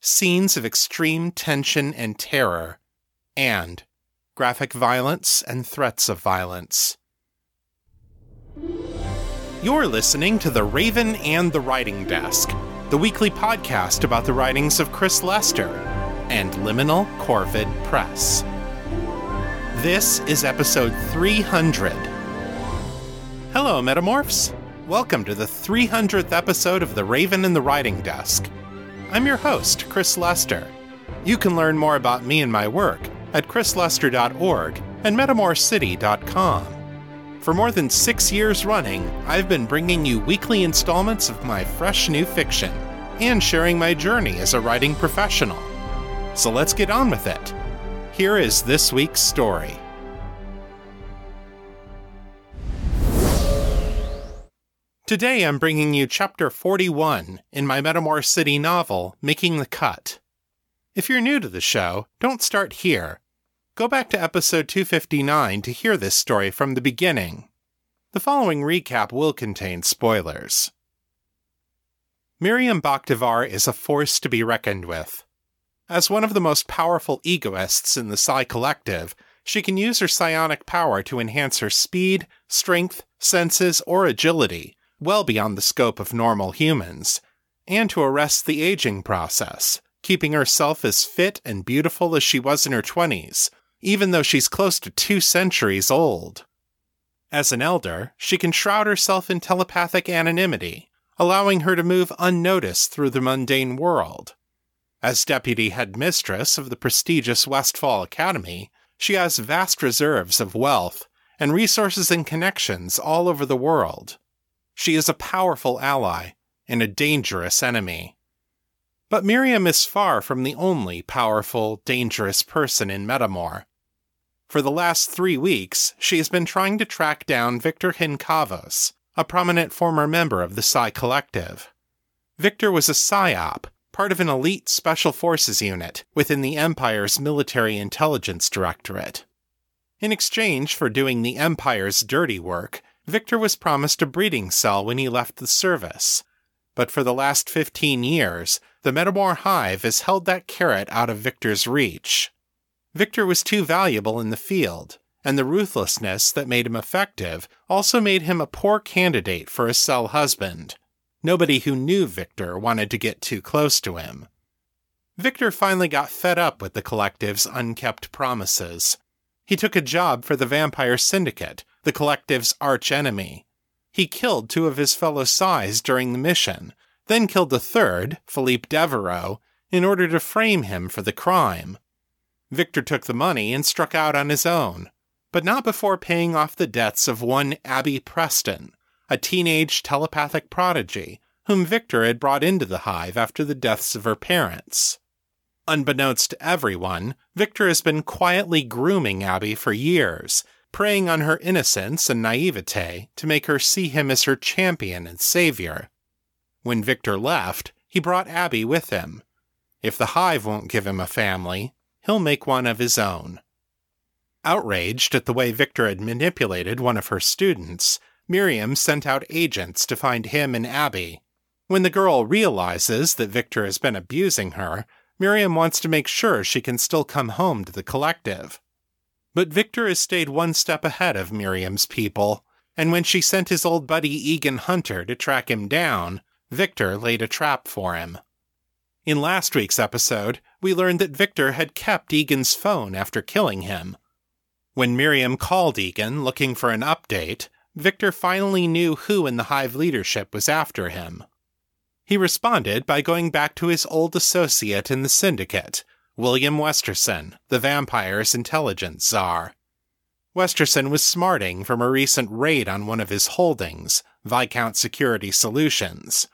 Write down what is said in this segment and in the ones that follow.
scenes of extreme tension and terror, and graphic violence and threats of violence. You're listening to The Raven and the Writing Desk, the weekly podcast about the writings of Chris Lester and Liminal Corvid Press. This is episode 300. Hello, Metamorphs. Welcome to the 300th episode of The Raven and the Writing Desk. I'm your host, Chris Lester. You can learn more about me and my work at chrislester.org and metamorcity.com. For more than six years running, I've been bringing you weekly installments of my fresh new fiction and sharing my journey as a writing professional. So let's get on with it. Here is this week's story. Today I'm bringing you chapter 41 in my Metamor City novel, Making the Cut. If you're new to the show, don't start here. Go back to episode 259 to hear this story from the beginning. The following recap will contain spoilers. Miriam Bakhtavar is a force to be reckoned with. As one of the most powerful egoists in the Psi Collective, she can use her psionic power to enhance her speed, strength, senses, or agility, well beyond the scope of normal humans, and to arrest the aging process, keeping herself as fit and beautiful as she was in her 20s, even though she's close to two centuries old. As an elder, she can shroud herself in telepathic anonymity, allowing her to move unnoticed through the mundane world. As deputy headmistress of the prestigious Westfall Academy, she has vast reserves of wealth and resources and connections all over the world. She is a powerful ally and a dangerous enemy. But Miriam is far from the only powerful, dangerous person in Metamor. For the last three weeks, she has been trying to track down Victor Hinkavos, a prominent former member of the Psi Collective. Victor was a PSYOP, part of an elite special forces unit within the Empire's Military Intelligence Directorate. In exchange for doing the Empire's dirty work, Victor was promised a breeding cell when he left the service. But for the last 15 years, the Metamor Hive has held that carrot out of Victor's reach. Victor was too valuable in the field, and the ruthlessness that made him effective also made him a poor candidate for a cell husband. Nobody who knew Victor wanted to get too close to him. Victor finally got fed up with the collective's unkept promises. He took a job for the Vampire Syndicate, the collective's archenemy. He killed two of his fellow Psis during the mission, then killed a third, Philippe Devereaux, in order to frame him for the crime. Victor took the money and struck out on his own, but not before paying off the debts of one Abby Preston, a teenage telepathic prodigy whom Victor had brought into the hive after the deaths of her parents. Unbeknownst to everyone, Victor has been quietly grooming Abby for years, preying on her innocence and naivete to make her see him as her champion and savior. When Victor left, he brought Abby with him. If the hive won't give him a family, he'll make one of his own. Outraged at the way Victor had manipulated one of her students, Miriam sent out agents to find him and Abby. When the girl realizes that Victor has been abusing her, Miriam wants to make sure she can still come home to the collective. But Victor has stayed one step ahead of Miriam's people, and when she sent his old buddy Egan Hunter to track him down, Victor laid a trap for him. In last week's episode, we learned that Victor had kept Egan's phone after killing him. When Miriam called Egan looking for an update, Victor finally knew who in the Hive leadership was after him. He responded by going back to his old associate in the syndicate, William Westerson, the vampire's intelligence czar. Westerson was smarting from a recent raid on one of his holdings, Viscount Security Solutions.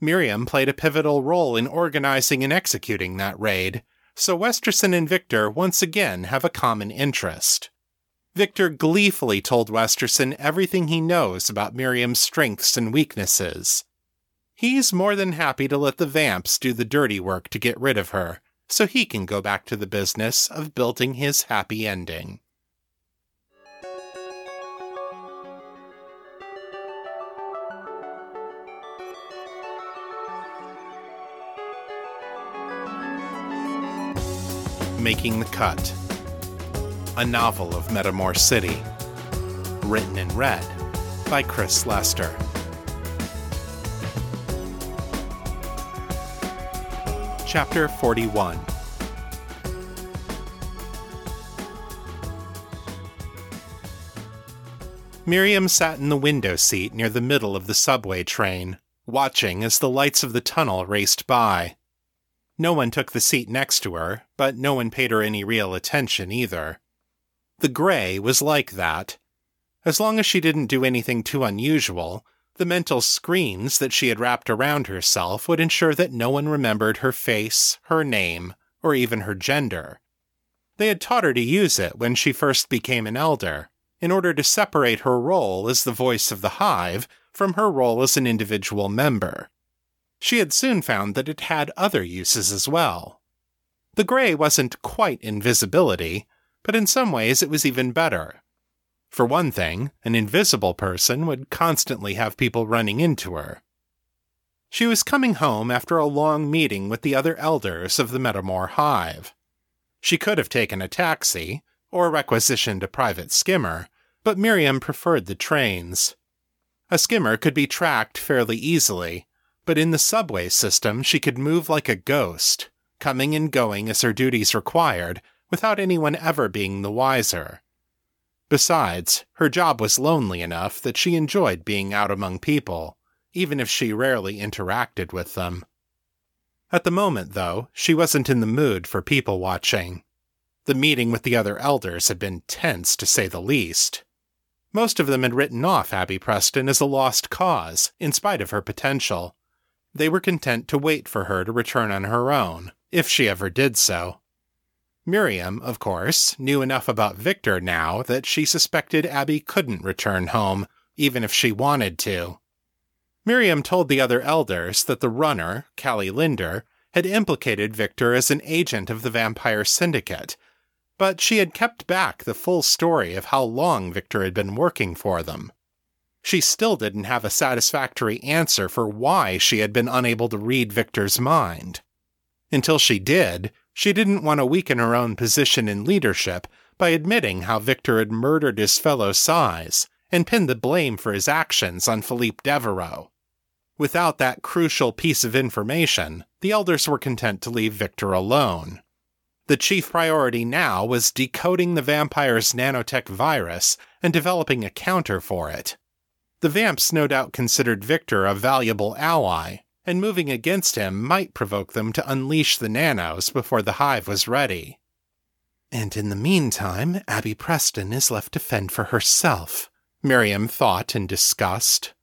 Miriam played a pivotal role in organizing and executing that raid, so Westerson and Victor once again have a common interest. Victor gleefully told Westerson everything he knows about Miriam's strengths and weaknesses. He's more than happy to let the vamps do the dirty work to get rid of her, so he can go back to the business of building his happy ending. Making the Cut, a novel of Metamor City, written in red by Chris Lester. Chapter 41 Miriam sat in the window seat near the middle of the subway train, watching as the lights of the tunnel raced by. No one took the seat next to her, but no one paid her any real attention either. The gray was like that. As long as she didn't do anything too unusual, the mental screens that she had wrapped around herself would ensure that no one remembered her face, her name, or even her gender. They had taught her to use it when she first became an elder, in order to separate her role as the voice of the hive from her role as an individual member. She had soon found that it had other uses as well. The gray wasn't quite invisibility, but in some ways it was even better for one thing, an invisible person would constantly have people running into her. She was coming home after a long meeting with the other elders of the Metamor Hive. She could have taken a taxi, or requisitioned a private skimmer, but Miriam preferred the trains. A skimmer could be tracked fairly easily, but in the subway system she could move like a ghost, coming and going as her duties required, without anyone ever being the wiser. Besides, her job was lonely enough that she enjoyed being out among people, even if she rarely interacted with them. At the moment, though, she wasn't in the mood for people watching. The meeting with the other elders had been tense, to say the least. Most of them had written off Abby Preston as a lost cause, in spite of her potential. They were content to wait for her to return on her own, if she ever did so. Miriam, of course, knew enough about Victor now that she suspected Abby couldn't return home, even if she wanted to. Miriam told the other elders that the runner, Callie Linder, had implicated Victor as an agent of the Vampire Syndicate, but she had kept back the full story of how long Victor had been working for them. She still didn't have a satisfactory answer for why she had been unable to read Victor's mind. Until she did, she didn't want to weaken her own position in leadership by admitting how Victor had murdered his fellow Psis and pinned the blame for his actions on Philippe Devereaux. Without that crucial piece of information, the elders were content to leave Victor alone. The chief priority now was decoding the vampire's nanotech virus and developing a counter for it. The vamps no doubt considered Victor a valuable ally, and moving against him might provoke them to unleash the nanos before the hive was ready. And in the meantime, Abby Preston is left to fend for herself, Miriam thought in disgust.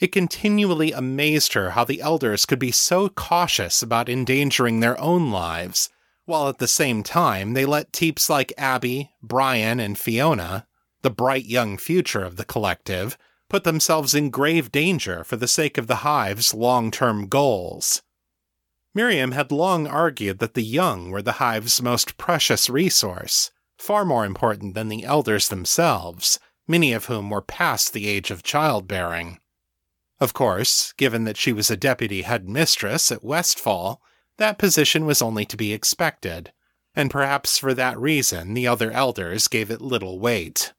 It continually amazed her how the elders could be so cautious about endangering their own lives, while at the same time they let teeps like Abby, Brian, and Fiona, the bright young future of the collective, put themselves in grave danger for the sake of the hive's long term goals. Miriam had long argued that the young were the hive's most precious resource, far more important than the elders themselves, many of whom were past the age of childbearing. Of course, given that she was a deputy headmistress at Westfall, that position was only to be expected, and perhaps for that reason the other elders gave it little weight.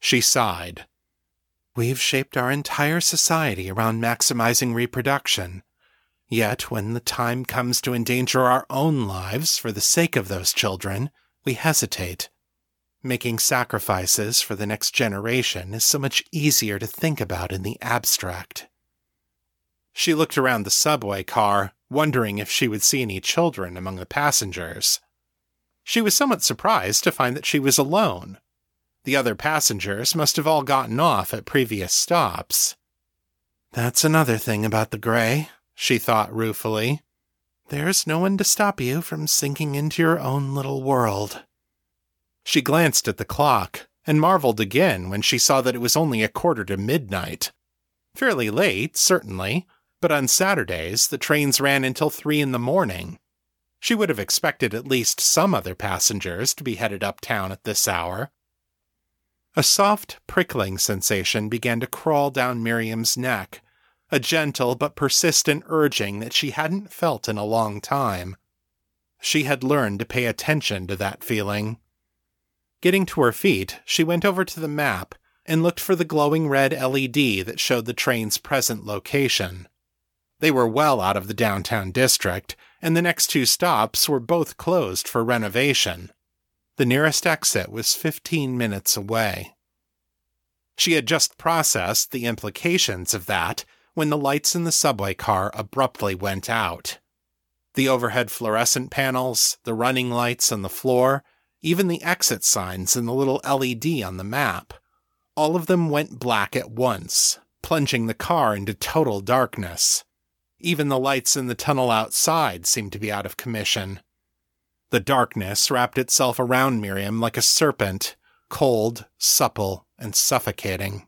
She sighed. We've shaped our entire society around maximizing reproduction. Yet, when the time comes to endanger our own lives for the sake of those children, we hesitate. Making sacrifices for the next generation is so much easier to think about in the abstract. She looked around the subway car, wondering if she would see any children among the passengers. She was somewhat surprised to find that she was alone. The other passengers must have all gotten off at previous stops. That's another thing about the gray, she thought ruefully. There's no one to stop you from sinking into your own little world. She glanced at the clock and marveled again when she saw that it was only a quarter to midnight. Fairly late, certainly, but on Saturdays the trains ran until three in the morning. She would have expected at least some other passengers to be headed uptown at this hour. A soft, prickling sensation began to crawl down Miriam's neck, a gentle but persistent urging that she hadn't felt in a long time. She had learned to pay attention to that feeling. Getting to her feet, she went over to the map and looked for the glowing red LED that showed the train's present location. They were well out of the downtown district, and the next two stops were both closed for renovation. The nearest exit was 15 minutes away. She had just processed the implications of that when the lights in the subway car abruptly went out. The overhead fluorescent panels, the running lights on the floor, even the exit signs and the little LED on the map, all of them went black at once, plunging the car into total darkness. Even the lights in the tunnel outside seemed to be out of commission. The darkness wrapped itself around Miriam like a serpent, cold, supple, and suffocating.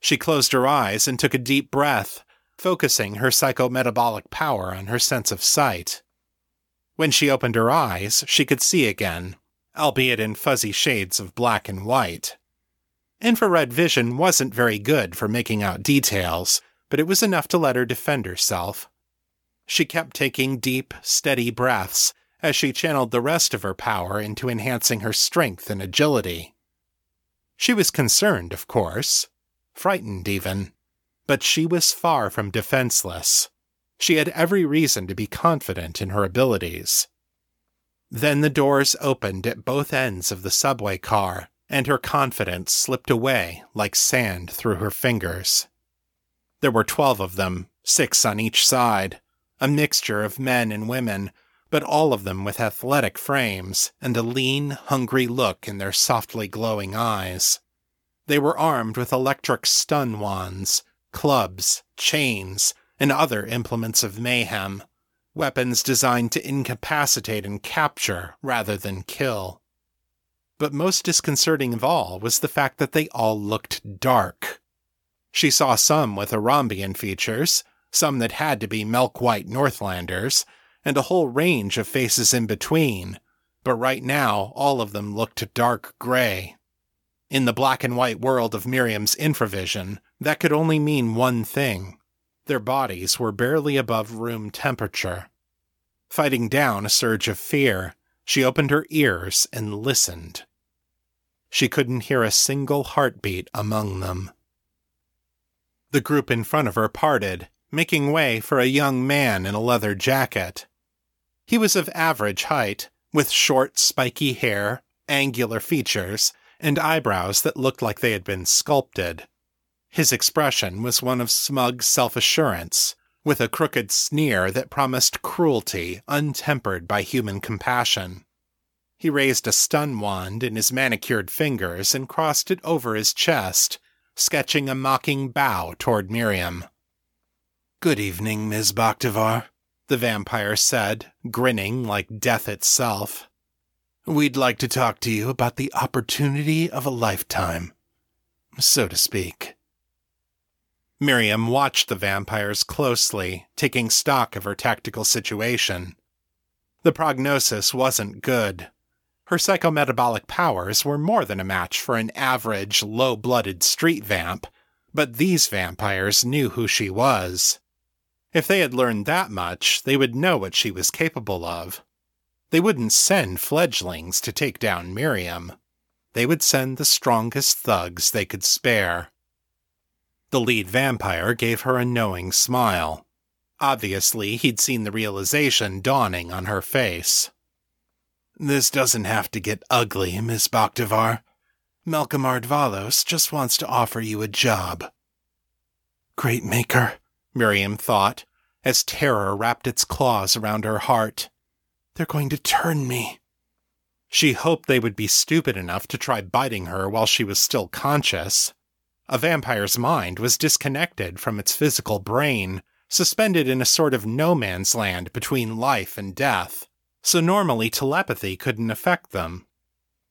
She closed her eyes and took a deep breath, focusing her psychometabolic power on her sense of sight. When she opened her eyes, she could see again, albeit in fuzzy shades of black and white. Infrared vision wasn't very good for making out details, but it was enough to let her defend herself. She kept taking deep, steady breaths as she channeled the rest of her power into enhancing her strength and agility. She was concerned, of course, frightened even, but she was far from defenseless. She had every reason to be confident in her abilities. Then the doors opened at both ends of the subway car, and her confidence slipped away like sand through her fingers. There were twelve of them, six on each side, a mixture of men and women, but all of them with athletic frames and a lean, hungry look in their softly glowing eyes. They were armed with electric stun wands, clubs, chains, and other implements of mayhem, weapons designed to incapacitate and capture rather than kill. But most disconcerting of all was the fact that they all looked dark. She saw some with Arambian features, some that had to be milk white Northlanders, and a whole range of faces in between, but right now all of them looked dark gray. In the black and white world of Miriam's infravision, that could only mean one thing. Their bodies were barely above room temperature. Fighting down a surge of fear, she opened her ears and listened. She couldn't hear a single heartbeat among them. The group in front of her parted, making way for a young man in a leather jacket. He was of average height, with short, spiky hair, angular features, and eyebrows that looked like they had been sculpted. His expression was one of smug self assurance, with a crooked sneer that promised cruelty untempered by human compassion. He raised a stun wand in his manicured fingers and crossed it over his chest, sketching a mocking bow toward Miriam. Good evening, Ms. Bakhtavar, the vampire said, grinning like death itself. We'd like to talk to you about the opportunity of a lifetime, so to speak. Miriam watched the vampires closely, taking stock of her tactical situation. The prognosis wasn't good. Her psychometabolic powers were more than a match for an average, low blooded street vamp, but these vampires knew who she was. If they had learned that much, they would know what she was capable of. They wouldn't send fledglings to take down Miriam. They would send the strongest thugs they could spare. The lead vampire gave her a knowing smile. Obviously, he'd seen the realization dawning on her face. This doesn't have to get ugly, Miss Bakhtavar. Malcolm Ardvalos just wants to offer you a job. Great Maker, Miriam thought, as terror wrapped its claws around her heart. They're going to turn me. She hoped they would be stupid enough to try biting her while she was still conscious. A vampire's mind was disconnected from its physical brain, suspended in a sort of no man's land between life and death, so normally telepathy couldn't affect them.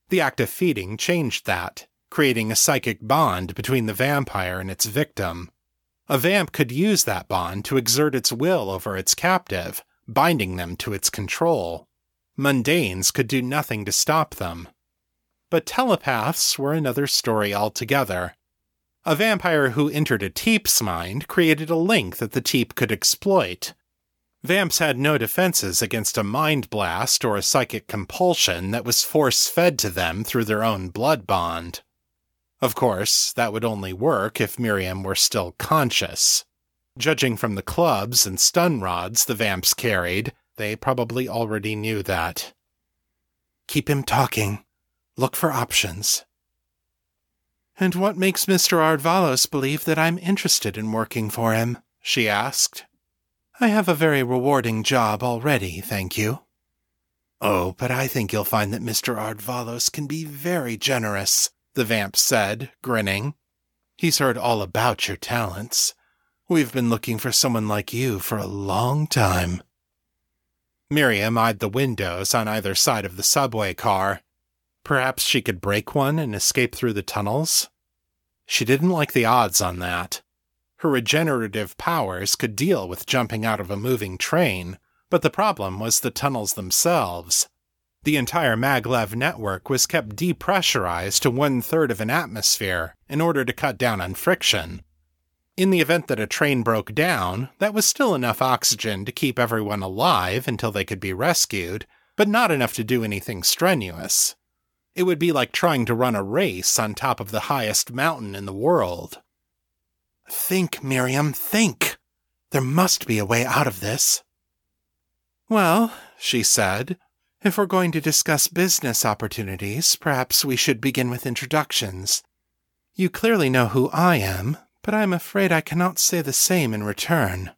The act of feeding changed that, creating a psychic bond between the vampire and its victim. A vamp could use that bond to exert its will over its captive, binding them to its control. Mundanes could do nothing to stop them. But telepaths were another story altogether. A vampire who entered a teep's mind created a link that the teep could exploit. Vamps had no defenses against a mind blast or a psychic compulsion that was force fed to them through their own blood bond. Of course, that would only work if Miriam were still conscious. Judging from the clubs and stun rods the vamps carried, they probably already knew that. Keep him talking. Look for options. And what makes Mr. Ardvalos believe that I'm interested in working for him? she asked. I have a very rewarding job already, thank you. Oh, but I think you'll find that Mr. Ardvalos can be very generous, the vamp said, grinning. He's heard all about your talents. We've been looking for someone like you for a long time. Miriam eyed the windows on either side of the subway car. Perhaps she could break one and escape through the tunnels? She didn't like the odds on that. Her regenerative powers could deal with jumping out of a moving train, but the problem was the tunnels themselves. The entire maglev network was kept depressurized to one third of an atmosphere in order to cut down on friction. In the event that a train broke down, that was still enough oxygen to keep everyone alive until they could be rescued, but not enough to do anything strenuous. It would be like trying to run a race on top of the highest mountain in the world. Think, Miriam, think. There must be a way out of this. Well, she said, if we're going to discuss business opportunities, perhaps we should begin with introductions. You clearly know who I am, but I'm afraid I cannot say the same in return.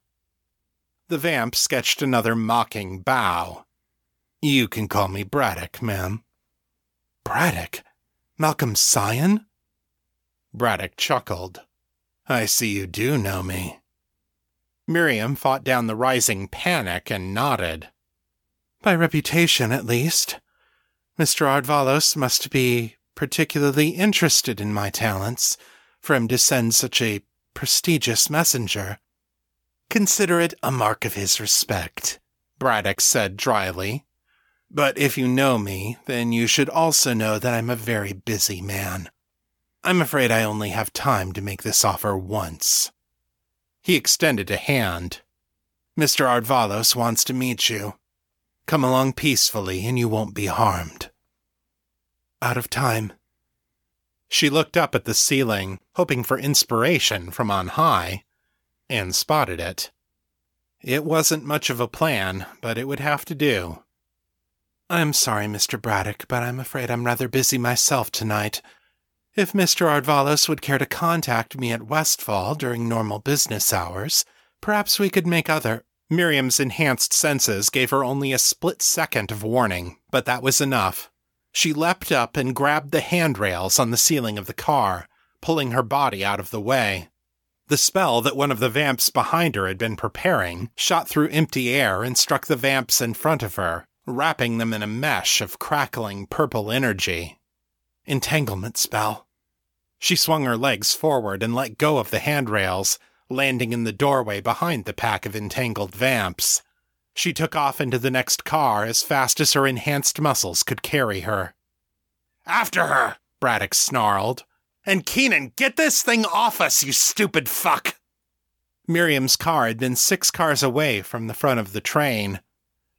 The vamp sketched another mocking bow. You can call me Braddock, ma'am. Braddock? Malcolm Scion? Braddock chuckled. I see you do know me. Miriam fought down the rising panic and nodded. By reputation, at least. Mr. Ardvalos must be particularly interested in my talents for him to send such a prestigious messenger. Consider it a mark of his respect, Braddock said dryly. But if you know me, then you should also know that I'm a very busy man. I'm afraid I only have time to make this offer once. He extended a hand. Mr. Ardvalos wants to meet you. Come along peacefully and you won't be harmed. Out of time. She looked up at the ceiling, hoping for inspiration from on high, and spotted it. It wasn't much of a plan, but it would have to do. I'm sorry, Mr. Braddock, but I'm afraid I'm rather busy myself tonight. If Mr. Ardvalos would care to contact me at Westfall during normal business hours, perhaps we could make other. Miriam's enhanced senses gave her only a split second of warning, but that was enough. She leapt up and grabbed the handrails on the ceiling of the car, pulling her body out of the way. The spell that one of the vamps behind her had been preparing shot through empty air and struck the vamps in front of her, wrapping them in a mesh of crackling purple energy. Entanglement spell. She swung her legs forward and let go of the handrails, landing in the doorway behind the pack of entangled vamps. She took off into the next car as fast as her enhanced muscles could carry her. After her, Braddock snarled. And Keenan, get this thing off us, you stupid fuck! Miriam's car had been six cars away from the front of the train,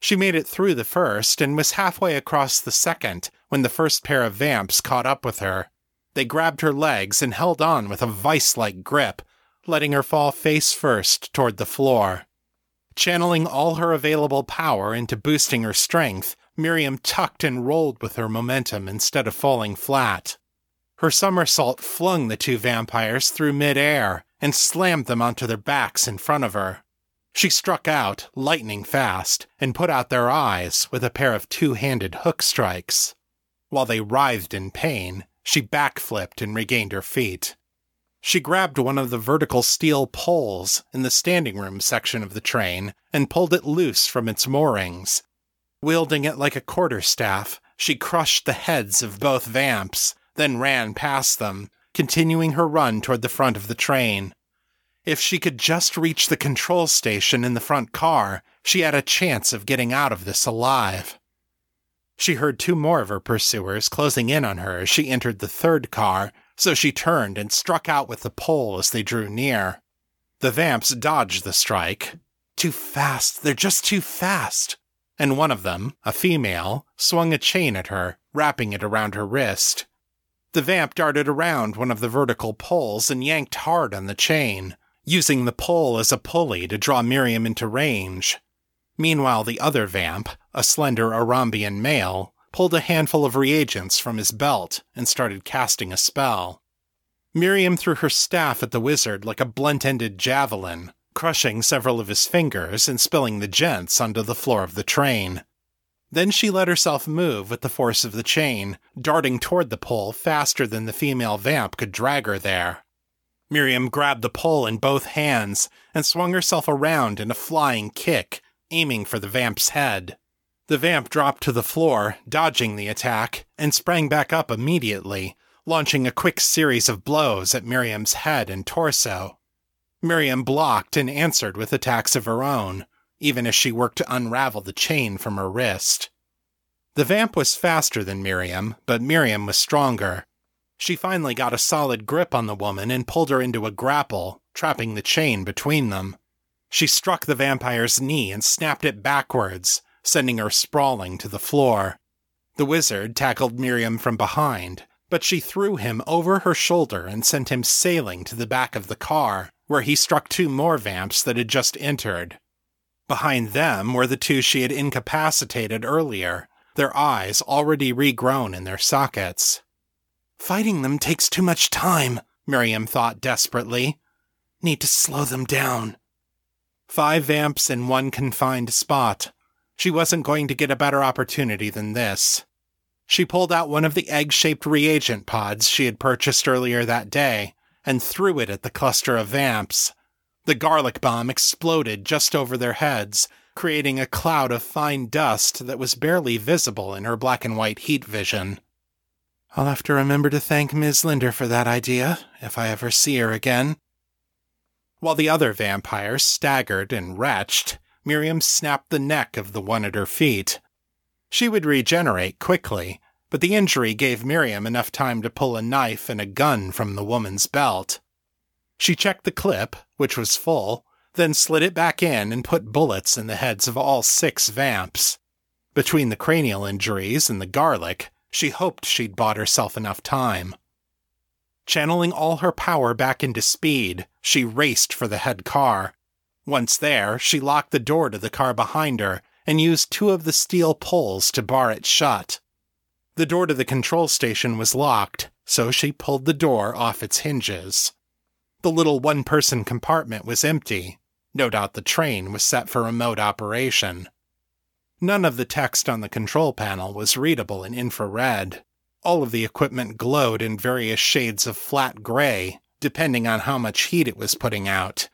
she made it through the first and was halfway across the second when the first pair of vamps caught up with her. They grabbed her legs and held on with a vice like grip, letting her fall face first toward the floor. Channeling all her available power into boosting her strength, Miriam tucked and rolled with her momentum instead of falling flat. Her somersault flung the two vampires through midair and slammed them onto their backs in front of her. She struck out, lightning fast, and put out their eyes with a pair of two handed hook strikes. While they writhed in pain, she backflipped and regained her feet. She grabbed one of the vertical steel poles in the standing room section of the train and pulled it loose from its moorings. Wielding it like a quarterstaff, she crushed the heads of both vamps, then ran past them, continuing her run toward the front of the train. If she could just reach the control station in the front car, she had a chance of getting out of this alive. She heard two more of her pursuers closing in on her as she entered the third car, so she turned and struck out with the pole as they drew near. The vamps dodged the strike. Too fast, they're just too fast. And one of them, a female, swung a chain at her, wrapping it around her wrist. The vamp darted around one of the vertical poles and yanked hard on the chain, using the pole as a pulley to draw Miriam into range. Meanwhile, the other vamp, a slender Arambian male, pulled a handful of reagents from his belt and started casting a spell. Miriam threw her staff at the wizard like a blunt ended javelin, crushing several of his fingers and spilling the reagents onto the floor of the train. Then she let herself move with the force of the chain, darting toward the pole faster than the female vamp could drag her there. Miriam grabbed the pole in both hands and swung herself around in a flying kick, aiming for the vamp's head. The vamp dropped to the floor, dodging the attack, and sprang back up immediately, launching a quick series of blows at Miriam's head and torso. Miriam blocked and answered with attacks of her own, even as she worked to unravel the chain from her wrist. The vamp was faster than Miriam, but Miriam was stronger. She finally got a solid grip on the woman and pulled her into a grapple, trapping the chain between them. She struck the vampire's knee and snapped it backwards, sending her sprawling to the floor. The wizard tackled Miriam from behind, but she threw him over her shoulder and sent him sailing to the back of the car, where he struck two more vamps that had just entered. Behind them were the two she had incapacitated earlier, their eyes already regrown in their sockets. Fighting them takes too much time, Miriam thought desperately. Need to slow them down. Five vamps in one confined spot, she wasn't going to get a better opportunity than this. She pulled out one of the egg shaped reagent pods she had purchased earlier that day and threw it at the cluster of vamps. The garlic bomb exploded just over their heads, creating a cloud of fine dust that was barely visible in her black and white heat vision. I'll have to remember to thank Ms. Linder for that idea, if I ever see her again. While the other vampires staggered and retched, Miriam snapped the neck of the one at her feet. She would regenerate quickly, but the injury gave Miriam enough time to pull a knife and a gun from the woman's belt. She checked the clip, which was full, then slid it back in and put bullets in the heads of all six vamps. Between the cranial injuries and the garlic, she hoped she'd bought herself enough time. Channeling all her power back into speed, she raced for the head car, once there, she locked the door to the car behind her and used two of the steel poles to bar it shut. The door to the control station was locked, so she pulled the door off its hinges. The little one person compartment was empty. No doubt the train was set for remote operation. None of the text on the control panel was readable in infrared. All of the equipment glowed in various shades of flat gray, depending on how much heat it was putting out.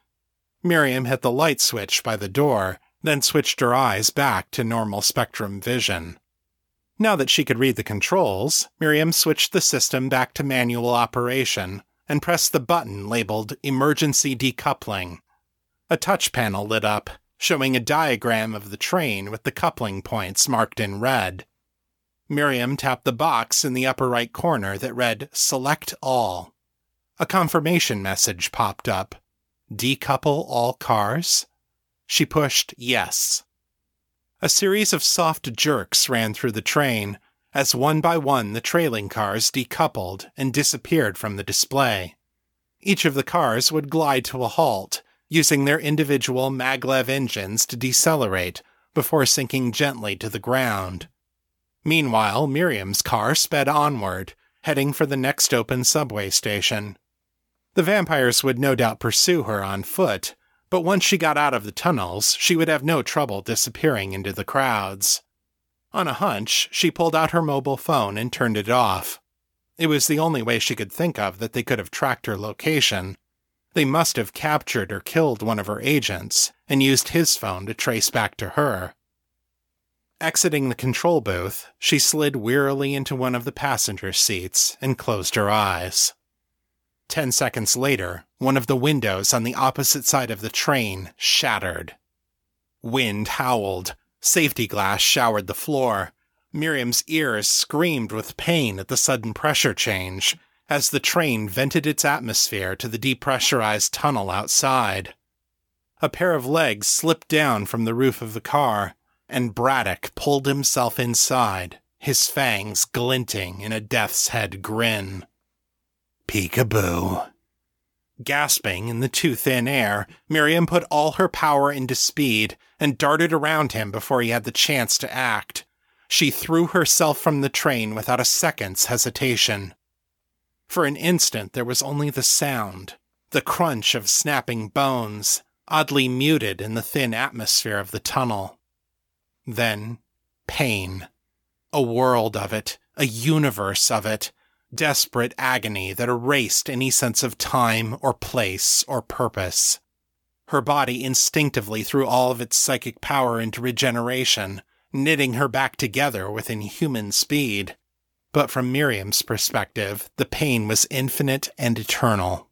Miriam hit the light switch by the door, then switched her eyes back to normal spectrum vision. Now that she could read the controls, Miriam switched the system back to manual operation and pressed the button labeled Emergency Decoupling. A touch panel lit up, showing a diagram of the train with the coupling points marked in red. Miriam tapped the box in the upper right corner that read Select All. A confirmation message popped up decouple all cars? She pushed yes. A series of soft jerks ran through the train as one by one the trailing cars decoupled and disappeared from the display. Each of the cars would glide to a halt, using their individual maglev engines to decelerate before sinking gently to the ground. Meanwhile, Miriam's car sped onward, heading for the next open subway station. The vampires would no doubt pursue her on foot, but once she got out of the tunnels, she would have no trouble disappearing into the crowds. On a hunch, she pulled out her mobile phone and turned it off. It was the only way she could think of that they could have tracked her location. They must have captured or killed one of her agents and used his phone to trace back to her. Exiting the control booth, she slid wearily into one of the passenger seats and closed her eyes. Ten seconds later, one of the windows on the opposite side of the train shattered. Wind howled, safety glass showered the floor. Miriam's ears screamed with pain at the sudden pressure change as the train vented its atmosphere to the depressurized tunnel outside. A pair of legs slipped down from the roof of the car, and Braddock pulled himself inside, his fangs glinting in a death's head grin. Peekaboo. Gasping in the too thin air, Miriam put all her power into speed and darted around him before he had the chance to act. She threw herself from the train without a second's hesitation. For an instant, there was only the sound, the crunch of snapping bones, oddly muted in the thin atmosphere of the tunnel. Then, pain. A world of it, a universe of it, desperate agony that erased any sense of time or place or purpose. Her body instinctively threw all of its psychic power into regeneration, knitting her back together with inhuman speed. But from Miriam's perspective, the pain was infinite and eternal.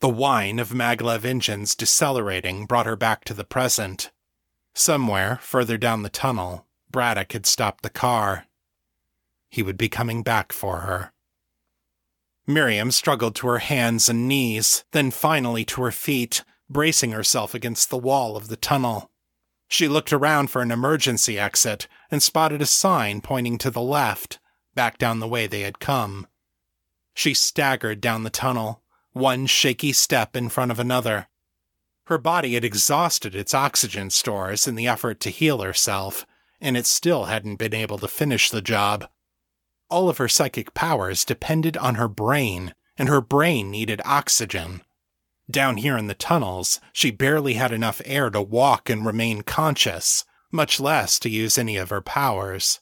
The whine of maglev engines decelerating brought her back to the present. Somewhere, further down the tunnel, Braddock had stopped the car. He would be coming back for her. Miriam struggled to her hands and knees, then finally to her feet, bracing herself against the wall of the tunnel. She looked around for an emergency exit and spotted a sign pointing to the left, back down the way they had come. She staggered down the tunnel, one shaky step in front of another. Her body had exhausted its oxygen stores in the effort to heal herself, and it still hadn't been able to finish the job. All of her psychic powers depended on her brain, and her brain needed oxygen. Down here in the tunnels, she barely had enough air to walk and remain conscious, much less to use any of her powers.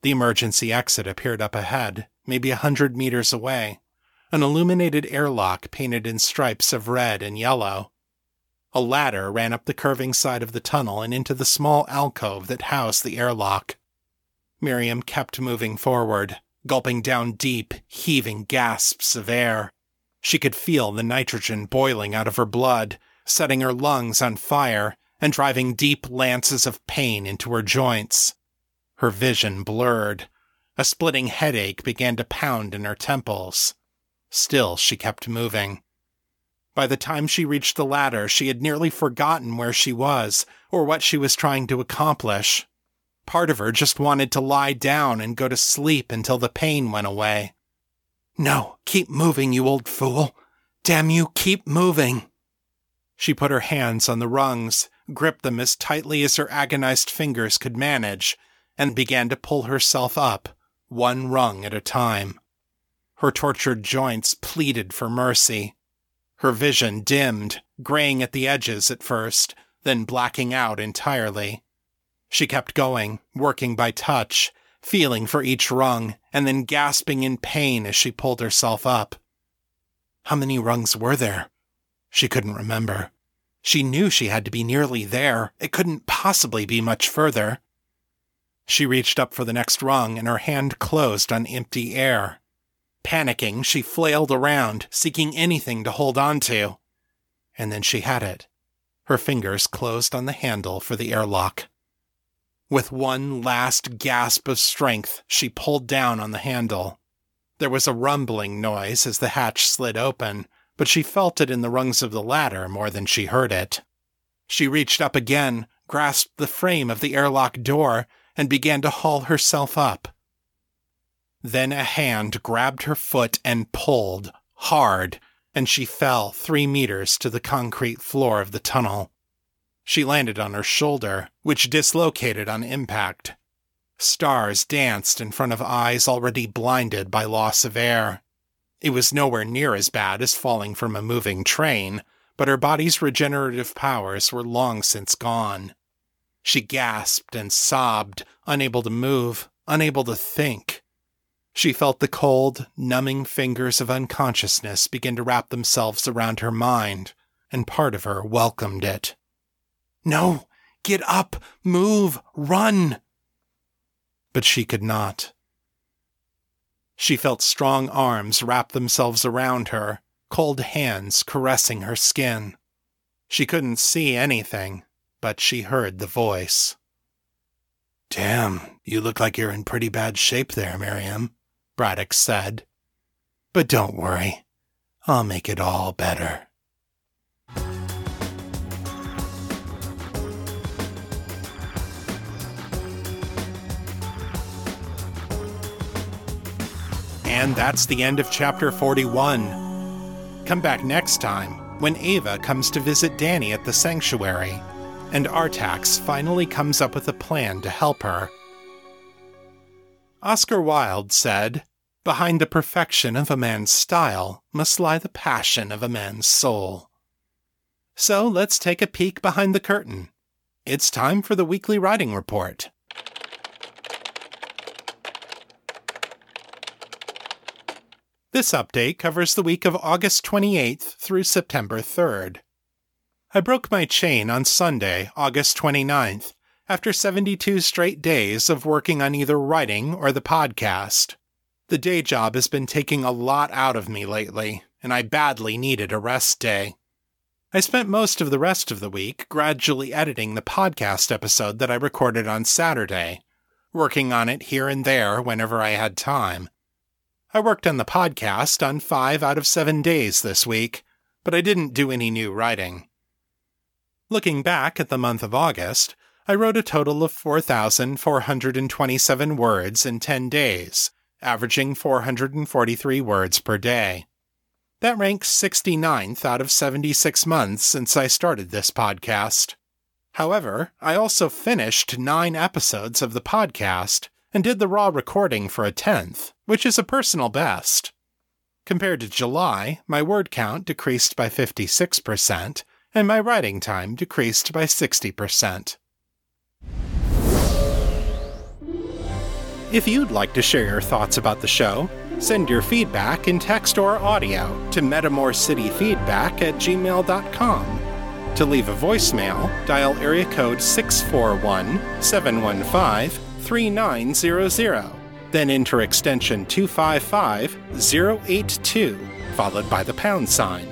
The emergency exit appeared up ahead, maybe a hundred meters away, an illuminated airlock painted in stripes of red and yellow. A ladder ran up the curving side of the tunnel and into the small alcove that housed the airlock. Miriam kept moving forward, gulping down deep, heaving gasps of air. She could feel the nitrogen boiling out of her blood, setting her lungs on fire and driving deep lances of pain into her joints. Her vision blurred. A splitting headache began to pound in her temples. Still, she kept moving. By the time she reached the ladder, she had nearly forgotten where she was or what she was trying to accomplish. Part of her just wanted to lie down and go to sleep until the pain went away. No, keep moving, you old fool. Damn you, keep moving. She put her hands on the rungs, gripped them as tightly as her agonized fingers could manage, and began to pull herself up, one rung at a time. Her tortured joints pleaded for mercy. Her vision dimmed, graying at the edges at first, then blacking out entirely. She kept going, working by touch, feeling for each rung, and then gasping in pain as she pulled herself up. How many rungs were there? She couldn't remember. She knew she had to be nearly there. It couldn't possibly be much further. She reached up for the next rung, and her hand closed on empty air. Panicking, she flailed around, seeking anything to hold on to. And then she had it. Her fingers closed on the handle for the airlock. With one last gasp of strength, she pulled down on the handle. There was a rumbling noise as the hatch slid open, but she felt it in the rungs of the ladder more than she heard it. She reached up again, grasped the frame of the airlock door, and began to haul herself up. Then a hand grabbed her foot and pulled, hard, and she fell three meters to the concrete floor of the tunnel. She landed on her shoulder, which dislocated on impact. Stars danced in front of eyes already blinded by loss of air. It was nowhere near as bad as falling from a moving train, but her body's regenerative powers were long since gone. She gasped and sobbed, unable to move, unable to think. She felt the cold, numbing fingers of unconsciousness begin to wrap themselves around her mind, and part of her welcomed it. No, get up, move, run! But she could not. She felt strong arms wrap themselves around her, cold hands caressing her skin. She couldn't see anything, but she heard the voice. Damn, you look like you're in pretty bad shape there, Miriam, Braddock said. But don't worry, I'll make it all better. And that's the end of chapter 41. Come back next time when Ava comes to visit Danny at the sanctuary, and Artax finally comes up with a plan to help her. Oscar Wilde said, Behind the perfection of a man's style must lie the passion of a man's soul. So let's take a peek behind the curtain. It's time for the weekly writing report. This update covers the week of August 28th through September 3rd. I broke my chain on Sunday, August 29th, after 72 straight days of working on either writing or the podcast. The day job has been taking a lot out of me lately, and I badly needed a rest day. I spent most of the rest of the week gradually editing the podcast episode that I recorded on Saturday, working on it here and there whenever I had time. I worked on the podcast on five out of seven days this week, but I didn't do any new writing. Looking back at the month of August, I wrote a total of 4,427 words in 10 days, averaging 443 words per day. That ranks 69th out of 76 months since I started this podcast. However, I also finished nine episodes of the podcast and did the raw recording for a tenth, which is a personal best. Compared to July, my word count decreased by 56%, and my writing time decreased by 60%. If you'd like to share your thoughts about the show, send your feedback in text or audio to metamorcityfeedback at gmail.com. To leave a voicemail, dial area code 641 715 3900, then enter extension 255 082, followed by the pound sign.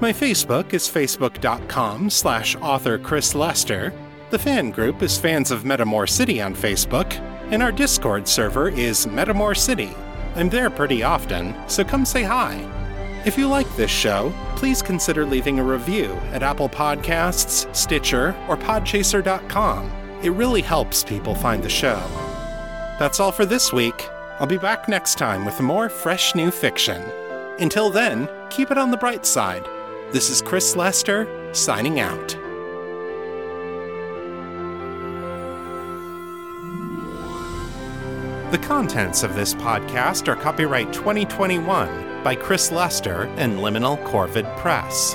My Facebook is facebook.com slash author Chris Lester. The fan group is Fans of Metamor City on Facebook, and our Discord server is Metamor City. I'm there pretty often, so come say hi. If you like this show, please consider leaving a review at Apple Podcasts, Stitcher, or Podchaser.com. It really helps people find the show. That's all for this week. I'll be back next time with more fresh new fiction. Until then, keep it on the bright side. This is Chris Lester, signing out. The contents of this podcast are copyright 2021 by Chris Lester and Liminal Corvid Press.